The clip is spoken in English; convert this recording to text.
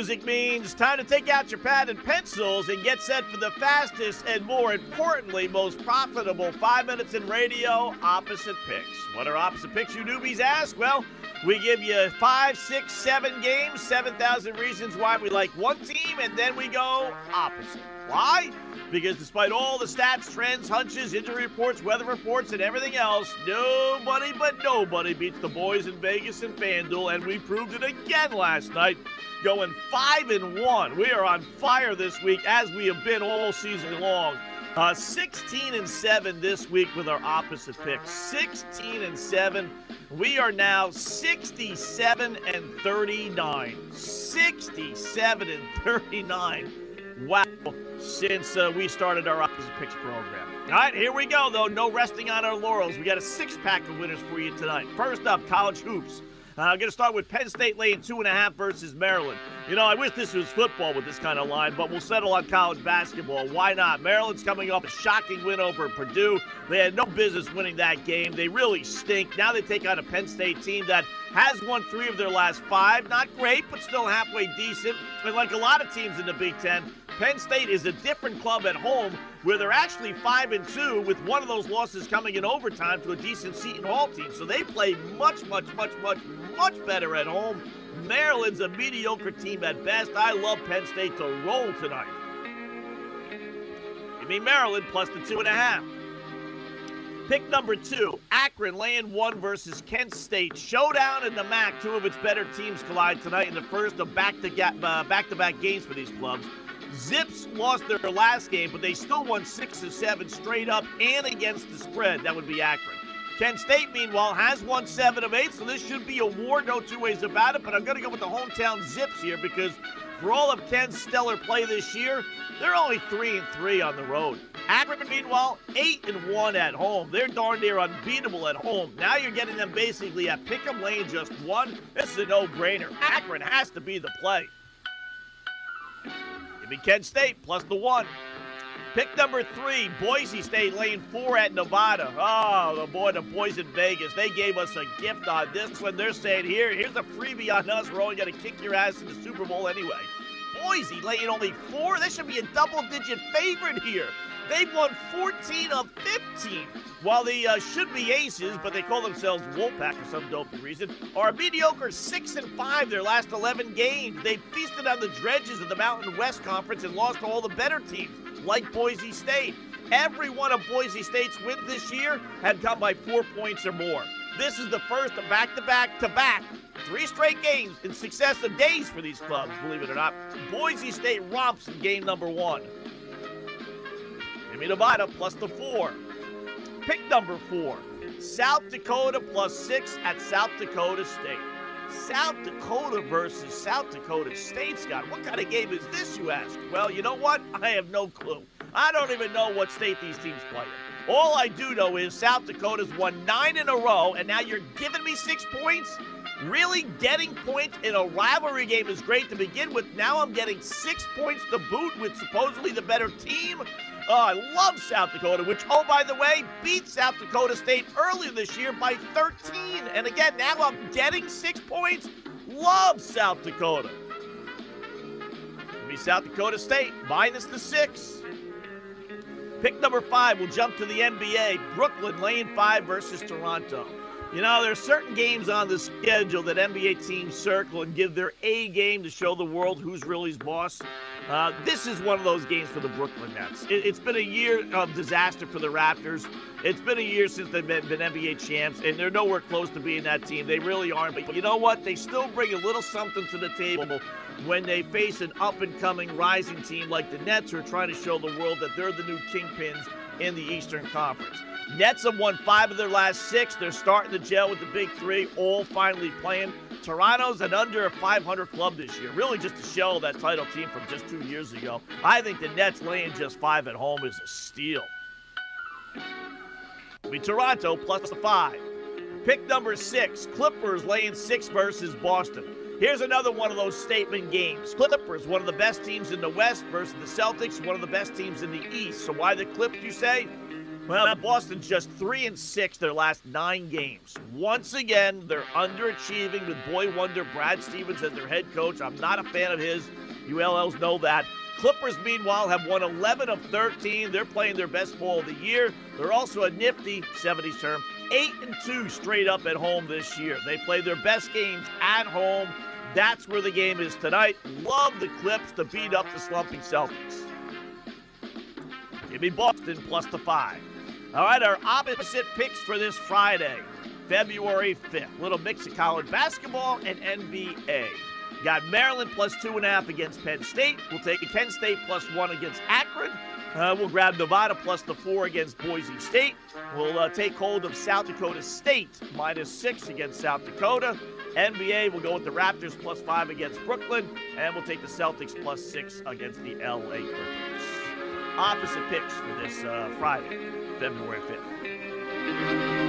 music means. Time to take out your pad and pencils and get set for the fastest and, more importantly, most profitable five minutes in radio opposite picks. What are opposite picks, you newbies ask? Well, we give you five, six, seven games, 7,000 reasons why we like one team, and then we go opposite. Why? Because despite all the stats, trends, hunches, injury reports, weather reports, and everything else, nobody but nobody beats the boys in Vegas and FanDuel, and we proved it again last night, going five and one. We are on fire this week, as we have been all season long. Uh, 16 and 7 this week with our opposite picks. 16 and 7. We are now 67 and 39. 67 and 39. Wow, since uh, we started our opposite picks program. All right, here we go, though. No resting on our laurels. We got a six pack of winners for you tonight. First up, college hoops. Uh, I'm going to start with Penn State laying two and a half versus Maryland. You know, I wish this was football with this kind of line, but we'll settle on college basketball. Why not? Maryland's coming off a shocking win over Purdue. They had no business winning that game. They really stink. Now they take on a Penn State team that has won three of their last five. Not great, but still halfway decent. And like a lot of teams in the Big Ten, Penn State is a different club at home where they're actually 5 and 2 with one of those losses coming in overtime to a decent Seton Hall team. So they play much, much, much, much, much better at home. Maryland's a mediocre team at best. I love Penn State to roll tonight. Give me Maryland plus the two and a half. Pick number two, Akron laying one versus Kent State. Showdown in the MAC. Two of its better teams collide tonight in the first of back-to-back uh, games for these clubs. Zips lost their last game, but they still won six of seven straight up and against the spread. That would be Akron. Kent State, meanwhile, has won seven of eight, so this should be a war, no two ways about it. But I'm going to go with the hometown Zips here because for all of Kent's stellar play this year, they're only three and three on the road. Akron, meanwhile, eight and one at home. They're darn near unbeatable at home. Now you're getting them basically at Pick'em Lane, just one. This is a no-brainer. Akron has to be the play. Give me Kent State plus the one. Pick number three, Boise State lane four at Nevada. Oh, the boy, the boys in Vegas. They gave us a gift on this one. They're saying, here, here's a freebie on us. We're only going to kick your ass in the Super Bowl anyway. Boise laying only four. They should be a double-digit favorite here. They've won 14 of 15. While the uh, should be aces, but they call themselves Wolfpack for some dopey reason, are a mediocre 6 and 5 their last 11 games. They feasted on the dredges of the Mountain West Conference and lost to all the better teams, like Boise State. Every one of Boise State's wins this year had come by four points or more. This is the first back to back to back, three straight games in successive days for these clubs, believe it or not. Boise State romps in game number one. Me Nevada plus the four. Pick number four, South Dakota plus six at South Dakota State. South Dakota versus South Dakota State, Scott. What kind of game is this, you ask? Well, you know what? I have no clue. I don't even know what state these teams play in. All I do know is South Dakota's won nine in a row, and now you're giving me six points? Really getting points in a rivalry game is great to begin with. Now I'm getting six points to boot with supposedly the better team. Oh, I love South Dakota, which, oh, by the way, beat South Dakota State earlier this year by 13. And again, now I'm getting six points. Love South Dakota. Me South Dakota State, minus the six. Pick number five, we'll jump to the NBA. Brooklyn, lane five versus Toronto. You know, there are certain games on the schedule that NBA teams circle and give their A game to show the world who's really's boss. Uh, this is one of those games for the Brooklyn Nets. It, has been a year of disaster for the Raptors. It's been a year since they've been, been, NBA champs, and they're nowhere close to being that team. They really aren't. But you know what? They still bring a little something to the table when they face an up and coming rising team like the Nets, who are trying to show the world that they're the new kingpins in the Eastern Conference. Nets have won five of their last six. They're starting to gel with the big three, all finally playing. Toronto's an under 500 club this year, really just a shell of that title team from just two years ago. I think the Nets laying just five at home is a steal. Be Toronto plus the five. Pick number six, Clippers laying six versus Boston. Here's another one of those statement games. Clippers, one of the best teams in the West versus the Celtics, one of the best teams in the East. So why the Clips, you say? Well, Boston's just three and six their last nine games. Once again, they're underachieving with boy wonder Brad Stevens as their head coach. I'm not a fan of his. ULLs know that. Clippers, meanwhile, have won 11 of 13. They're playing their best ball of the year. They're also a nifty 70s term, 8 and 2 straight up at home this year. They play their best games at home. That's where the game is tonight. Love the Clips to beat up the slumping Celtics. Give me Boston plus the five. All right, our opposite picks for this Friday, February 5th. Little mix of college basketball and NBA. Got Maryland plus two and a half against Penn State. We'll take Penn State plus one against Akron. Uh, we'll grab Nevada plus the four against Boise State. We'll uh, take hold of South Dakota State minus six against South Dakota. NBA, we'll go with the Raptors plus five against Brooklyn. And we'll take the Celtics plus six against the LA Clippers. Opposite picks for this uh, Friday, February 5th.